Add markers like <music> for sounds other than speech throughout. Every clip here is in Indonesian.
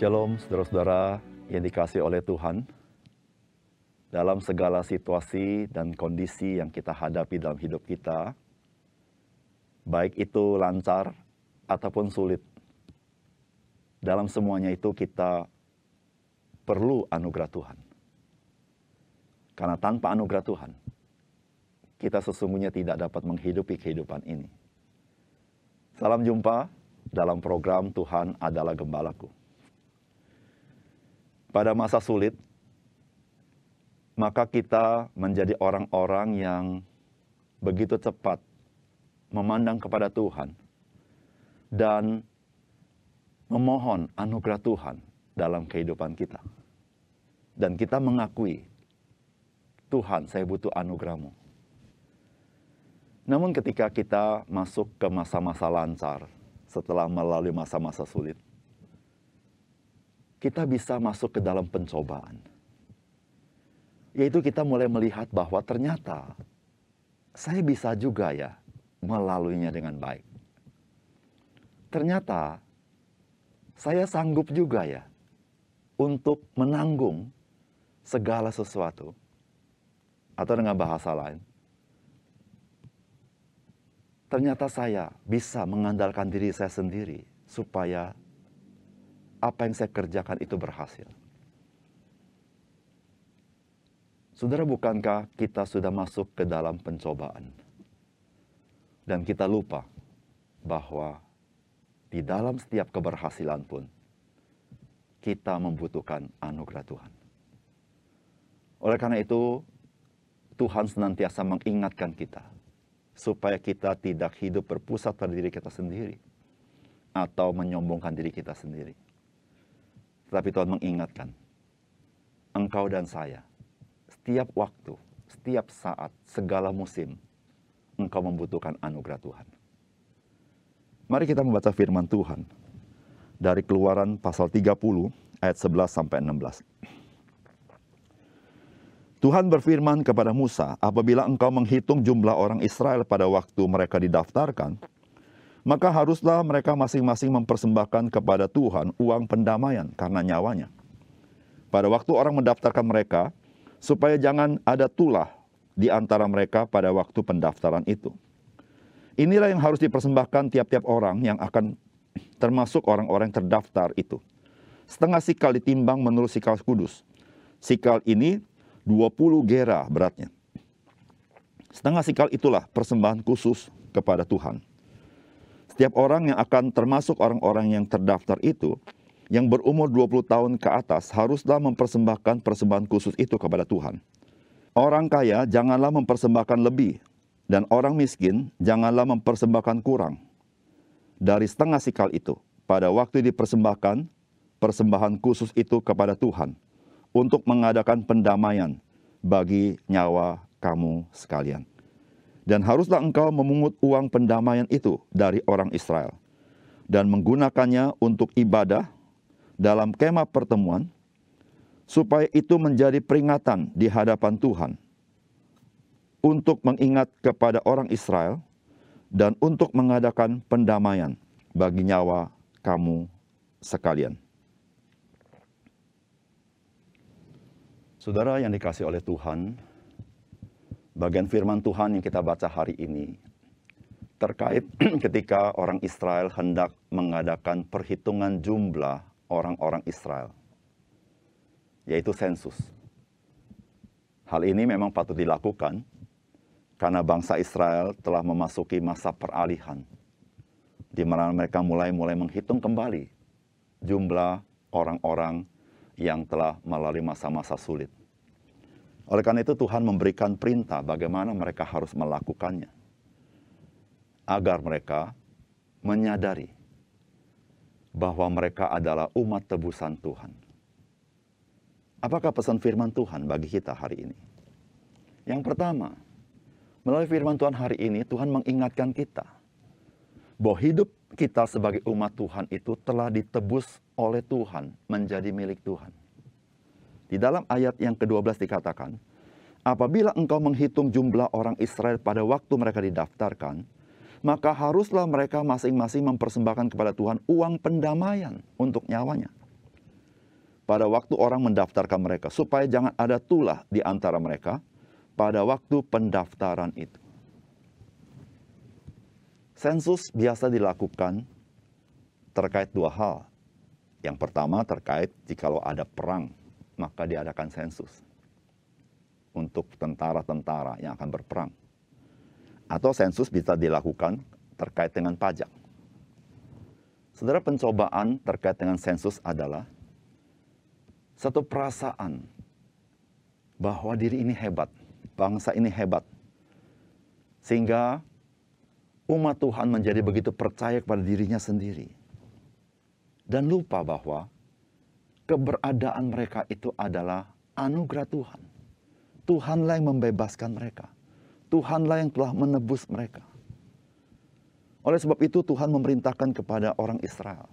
Shalom saudara-saudara yang dikasih oleh Tuhan. Dalam segala situasi dan kondisi yang kita hadapi dalam hidup kita, baik itu lancar ataupun sulit, dalam semuanya itu kita perlu anugerah Tuhan. Karena tanpa anugerah Tuhan, kita sesungguhnya tidak dapat menghidupi kehidupan ini. Salam jumpa dalam program Tuhan adalah Gembalaku. Pada masa sulit, maka kita menjadi orang-orang yang begitu cepat memandang kepada Tuhan dan memohon anugerah Tuhan dalam kehidupan kita. Dan kita mengakui, Tuhan saya butuh anugerahmu. Namun ketika kita masuk ke masa-masa lancar, setelah melalui masa-masa sulit, kita bisa masuk ke dalam pencobaan yaitu kita mulai melihat bahwa ternyata saya bisa juga ya melaluinya dengan baik. Ternyata saya sanggup juga ya untuk menanggung segala sesuatu. Atau dengan bahasa lain, ternyata saya bisa mengandalkan diri saya sendiri supaya apa yang saya kerjakan itu berhasil. Saudara, bukankah kita sudah masuk ke dalam pencobaan? Dan kita lupa bahwa di dalam setiap keberhasilan pun, kita membutuhkan anugerah Tuhan. Oleh karena itu, Tuhan senantiasa mengingatkan kita, supaya kita tidak hidup berpusat pada diri kita sendiri, atau menyombongkan diri kita sendiri. Tetapi Tuhan mengingatkan, engkau dan saya setiap waktu, setiap saat, segala musim, engkau membutuhkan anugerah Tuhan. Mari kita membaca firman Tuhan dari Keluaran pasal 30 ayat 11 sampai 16. Tuhan berfirman kepada Musa, apabila engkau menghitung jumlah orang Israel pada waktu mereka didaftarkan, maka haruslah mereka masing-masing mempersembahkan kepada Tuhan uang pendamaian karena nyawanya. Pada waktu orang mendaftarkan mereka, supaya jangan ada tulah di antara mereka pada waktu pendaftaran itu. Inilah yang harus dipersembahkan tiap-tiap orang yang akan termasuk orang-orang yang terdaftar itu. Setengah sikal ditimbang menurut sikal kudus. Sikal ini 20 gera beratnya. Setengah sikal itulah persembahan khusus kepada Tuhan. Setiap orang yang akan termasuk orang-orang yang terdaftar itu yang berumur 20 tahun ke atas haruslah mempersembahkan persembahan khusus itu kepada Tuhan. Orang kaya janganlah mempersembahkan lebih, dan orang miskin janganlah mempersembahkan kurang. Dari setengah sikal itu, pada waktu dipersembahkan, persembahan khusus itu kepada Tuhan, untuk mengadakan pendamaian bagi nyawa kamu sekalian. Dan haruslah engkau memungut uang pendamaian itu dari orang Israel, dan menggunakannya untuk ibadah dalam kemah pertemuan, supaya itu menjadi peringatan di hadapan Tuhan untuk mengingat kepada orang Israel dan untuk mengadakan pendamaian bagi nyawa kamu sekalian. Saudara yang dikasih oleh Tuhan, bagian firman Tuhan yang kita baca hari ini terkait <clears throat> ketika orang Israel hendak mengadakan perhitungan jumlah orang-orang Israel, yaitu sensus. Hal ini memang patut dilakukan karena bangsa Israel telah memasuki masa peralihan, di mana mereka mulai-mulai menghitung kembali jumlah orang-orang yang telah melalui masa-masa sulit. Oleh karena itu Tuhan memberikan perintah bagaimana mereka harus melakukannya. Agar mereka menyadari bahwa mereka adalah umat tebusan Tuhan. Apakah pesan firman Tuhan bagi kita hari ini? Yang pertama, melalui firman Tuhan hari ini, Tuhan mengingatkan kita bahwa hidup kita sebagai umat Tuhan itu telah ditebus oleh Tuhan menjadi milik Tuhan. Di dalam ayat yang ke-12 dikatakan, apabila engkau menghitung jumlah orang Israel pada waktu mereka didaftarkan, maka haruslah mereka masing-masing mempersembahkan kepada Tuhan uang pendamaian untuk nyawanya. pada waktu orang mendaftarkan mereka, supaya jangan ada tulah di antara mereka pada waktu pendaftaran itu. Sensus biasa dilakukan terkait dua hal. Yang pertama terkait jikalau ada perang, maka diadakan sensus untuk tentara-tentara yang akan berperang. Atau sensus bisa dilakukan terkait dengan pajak. Saudara pencobaan terkait dengan sensus adalah satu perasaan bahwa diri ini hebat, bangsa ini hebat. Sehingga umat Tuhan menjadi begitu percaya kepada dirinya sendiri. Dan lupa bahwa keberadaan mereka itu adalah anugerah Tuhan. Tuhanlah yang membebaskan mereka. Tuhanlah yang telah menebus mereka. Oleh sebab itu Tuhan memerintahkan kepada orang Israel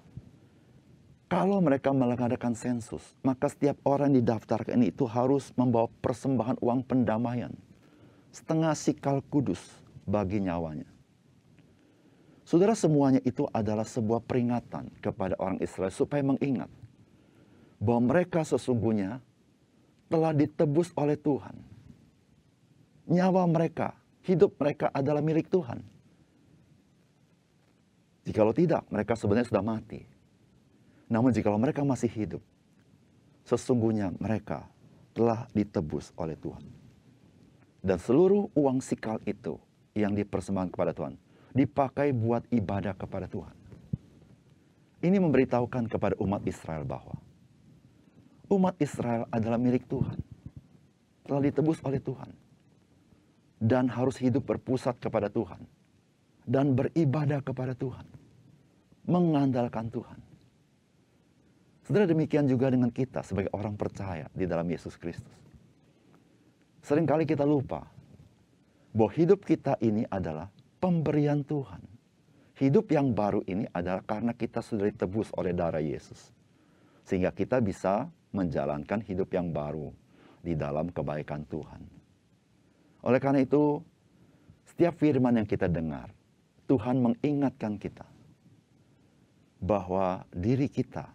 kalau mereka mengadakan sensus, maka setiap orang yang didaftarkan itu harus membawa persembahan uang pendamaian. Setengah sikal kudus bagi nyawanya. Saudara semuanya itu adalah sebuah peringatan kepada orang Israel supaya mengingat bahwa mereka sesungguhnya telah ditebus oleh Tuhan. Nyawa mereka, hidup mereka adalah milik Tuhan. Jikalau tidak, mereka sebenarnya sudah mati. Namun jika mereka masih hidup, sesungguhnya mereka telah ditebus oleh Tuhan. Dan seluruh uang sikal itu yang dipersembahkan kepada Tuhan, dipakai buat ibadah kepada Tuhan. Ini memberitahukan kepada umat Israel bahwa umat Israel adalah milik Tuhan. Telah ditebus oleh Tuhan. Dan harus hidup berpusat kepada Tuhan. Dan beribadah kepada Tuhan. Mengandalkan Tuhan. Saudara demikian juga dengan kita sebagai orang percaya di dalam Yesus Kristus. Seringkali kita lupa bahwa hidup kita ini adalah pemberian Tuhan. Hidup yang baru ini adalah karena kita sudah ditebus oleh darah Yesus. Sehingga kita bisa menjalankan hidup yang baru di dalam kebaikan Tuhan. Oleh karena itu, setiap firman yang kita dengar, Tuhan mengingatkan kita bahwa diri kita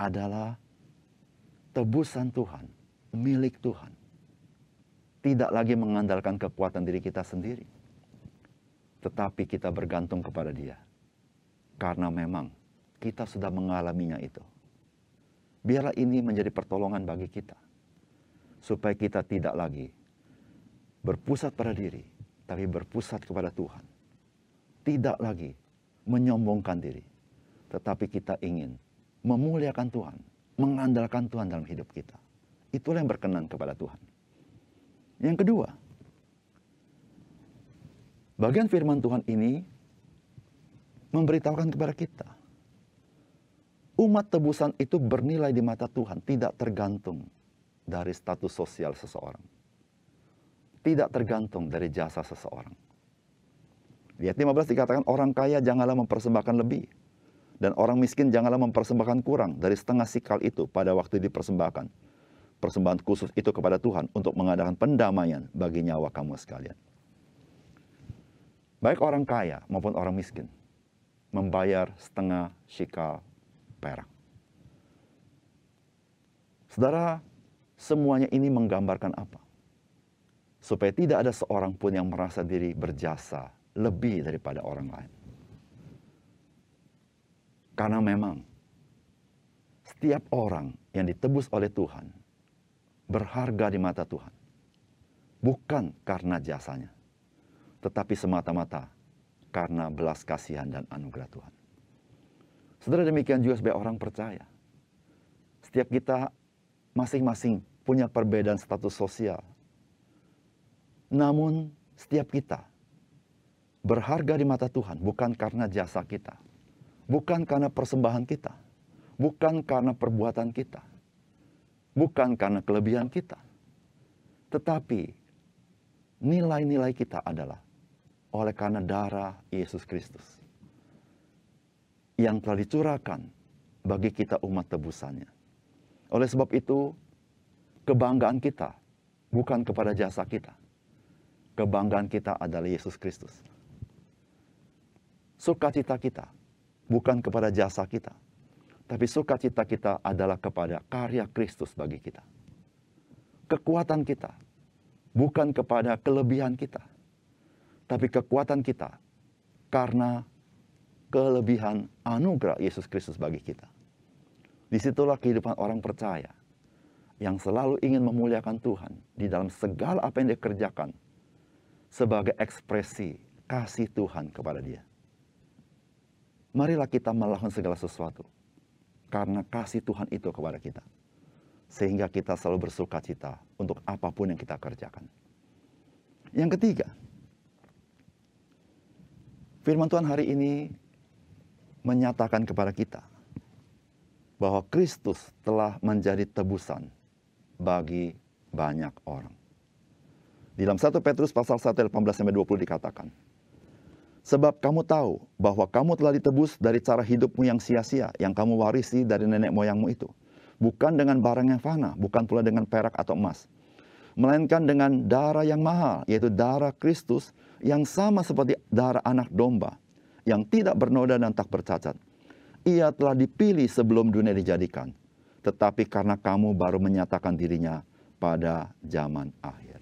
adalah tebusan Tuhan, milik Tuhan. Tidak lagi mengandalkan kekuatan diri kita sendiri. Tetapi kita bergantung kepada dia. Karena memang kita sudah mengalaminya itu. Biarlah ini menjadi pertolongan bagi kita. Supaya kita tidak lagi berpusat pada diri, tapi berpusat kepada Tuhan. Tidak lagi menyombongkan diri, tetapi kita ingin memuliakan Tuhan, mengandalkan Tuhan dalam hidup kita. Itulah yang berkenan kepada Tuhan. Yang kedua, bagian firman Tuhan ini memberitahukan kepada kita. Umat tebusan itu bernilai di mata Tuhan tidak tergantung dari status sosial seseorang. Tidak tergantung dari jasa seseorang. Di ayat 15 dikatakan orang kaya janganlah mempersembahkan lebih dan orang miskin janganlah mempersembahkan kurang dari setengah sikal itu pada waktu dipersembahkan. Persembahan khusus itu kepada Tuhan untuk mengadakan pendamaian bagi nyawa kamu sekalian. Baik orang kaya maupun orang miskin membayar setengah sikal perak. Saudara, semuanya ini menggambarkan apa? Supaya tidak ada seorang pun yang merasa diri berjasa lebih daripada orang lain. Karena memang setiap orang yang ditebus oleh Tuhan berharga di mata Tuhan. Bukan karena jasanya, tetapi semata-mata karena belas kasihan dan anugerah Tuhan. Saudara demikian juga sebagai orang percaya. Setiap kita masing-masing punya perbedaan status sosial. Namun setiap kita berharga di mata Tuhan bukan karena jasa kita, Bukan karena persembahan kita. Bukan karena perbuatan kita. Bukan karena kelebihan kita. Tetapi nilai-nilai kita adalah oleh karena darah Yesus Kristus. Yang telah dicurahkan bagi kita umat tebusannya. Oleh sebab itu, kebanggaan kita bukan kepada jasa kita. Kebanggaan kita adalah Yesus Kristus. Sukacita kita bukan kepada jasa kita, Tapi sukacita kita adalah kepada karya Kristus bagi kita. Kekuatan kita bukan kepada kelebihan kita, tapi kekuatan kita karena kelebihan anugerah Yesus Kristus bagi kita. Di situlah kehidupan orang percaya yang selalu ingin memuliakan Tuhan di dalam segala apa yang dia kerjakan sebagai ekspresi kasih Tuhan kepada dia. Marilah kita melakukan segala sesuatu karena kasih Tuhan itu kepada kita. Sehingga kita selalu bersuka cita untuk apa pun yang kita kerjakan. Yang ketiga, firman Tuhan hari ini menyatakan kepada kita bahwa Kristus telah menjadi tebusan bagi banyak orang. Di dalam 1 Petrus pasal 1 18 sampai 20 dikatakan, Sebab kamu tahu bahwa kamu telah ditebus dari cara hidupmu yang sia-sia yang kamu warisi dari nenek moyangmu itu. Bukan dengan barang yang fana, bukan pula dengan perak atau emas. Melainkan dengan darah yang mahal, yaitu darah Kristus yang sama seperti darah anak domba yang tidak bernoda dan tak bercacat. Ia telah dipilih sebelum dunia dijadikan, tetapi karena kamu baru menyatakan dirinya pada zaman akhir.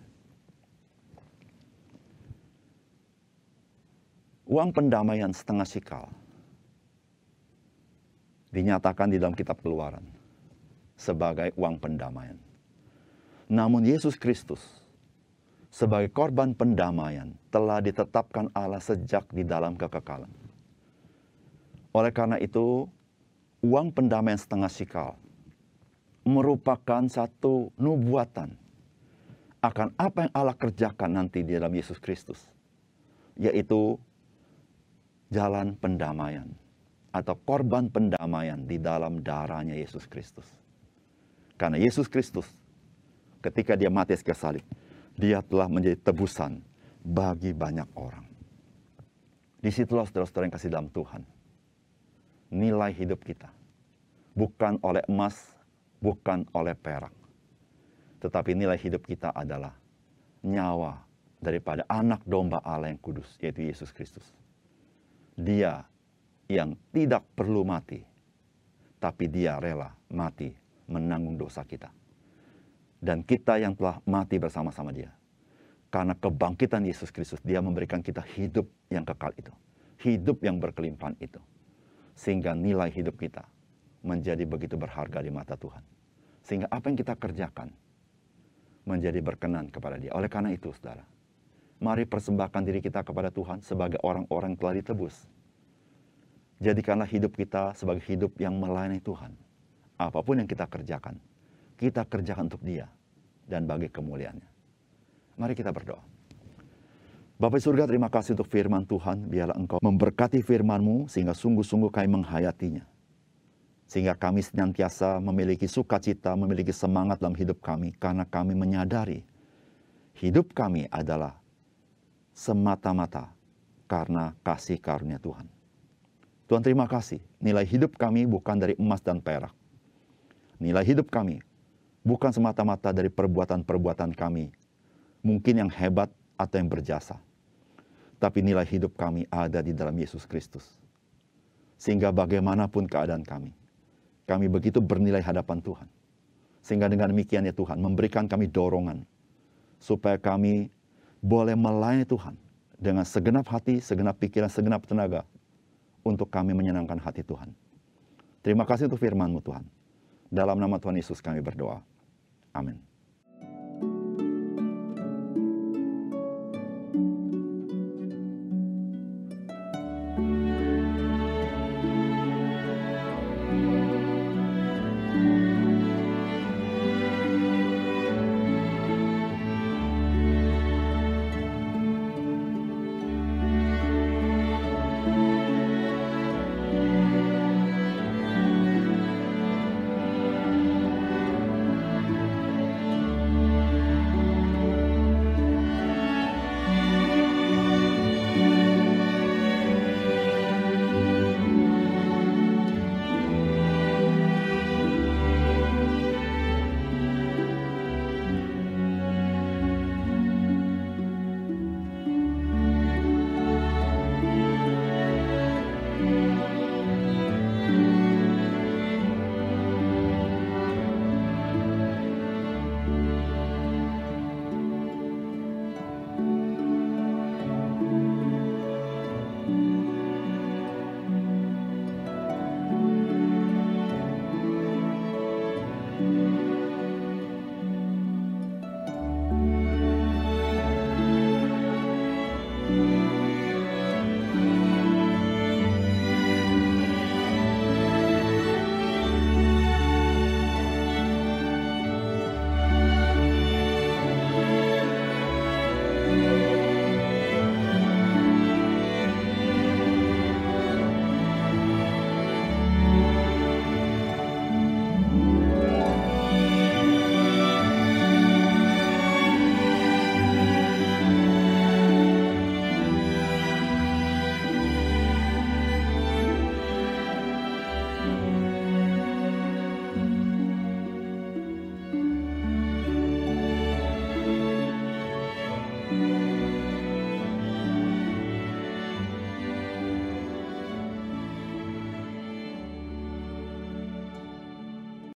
Uang pendamaian setengah sikal dinyatakan di dalam kitab keluaran sebagai uang pendamaian. Namun Yesus Kristus sebagai korban pendamaian telah ditetapkan Allah sejak di dalam kekekalan. Oleh karena itu, uang pendamaian setengah sikal merupakan satu nubuatan akan apa yang Allah kerjakan nanti di dalam Yesus Kristus, yaitu jalan pendamaian atau korban pendamaian di dalam darahnya Yesus Kristus. Karena Yesus Kristus ketika dia mati sebagai salib, dia telah menjadi tebusan bagi banyak orang. Di situlah saudara-saudara yang kasih dalam Tuhan. Nilai hidup kita. Bukan oleh emas, bukan oleh perak. Tetapi nilai hidup kita adalah nyawa daripada anak domba Allah yang kudus, yaitu Yesus Kristus. Dia yang tidak perlu mati, tapi dia rela mati menanggung dosa kita. Dan kita yang telah mati bersama-sama dia. Karena kebangkitan Yesus Kristus, dia memberikan kita hidup yang kekal itu. Hidup yang berkelimpahan itu. Sehingga nilai hidup kita menjadi begitu berharga di mata Tuhan. Sehingga apa yang kita kerjakan menjadi berkenan kepada dia. Oleh karena itu, saudara, Mari persembahkan diri kita kepada Tuhan sebagai orang-orang yang telah ditebus. Jadikanlah hidup kita sebagai hidup yang melayani Tuhan. Apa pun yang kita kerjakan, kita kerjakan untuk dia dan bagi kemuliaannya. Mari kita berdoa. Bapak surga terima kasih untuk firman Tuhan. Biarlah engkau memberkati firmanmu sehingga sungguh-sungguh kami menghayatinya. Sehingga kami senantiasa memiliki sukacita, memiliki semangat dalam hidup kami. Karena kami menyadari hidup kami adalah semata-mata karena kasih karunia Tuhan. Tuhan terima kasih, nilai hidup kami bukan dari emas dan perak. Nilai hidup kami bukan semata-mata dari perbuatan-perbuatan kami, mungkin yang hebat atau yang berjasa. Tapi nilai hidup kami ada di dalam Yesus Kristus. Sehingga bagaimanapun keadaan kami, kami begitu bernilai hadapan Tuhan. Sehingga dengan demikian ya Tuhan memberikan kami dorongan supaya kami boleh melayani Tuhan dengan segenap hati, segenap pikiran, segenap tenaga untuk kami menyenangkan hati Tuhan. Terima kasih untuk firman-Mu Tuhan. Dalam nama Tuhan Yesus kami berdoa. Amen.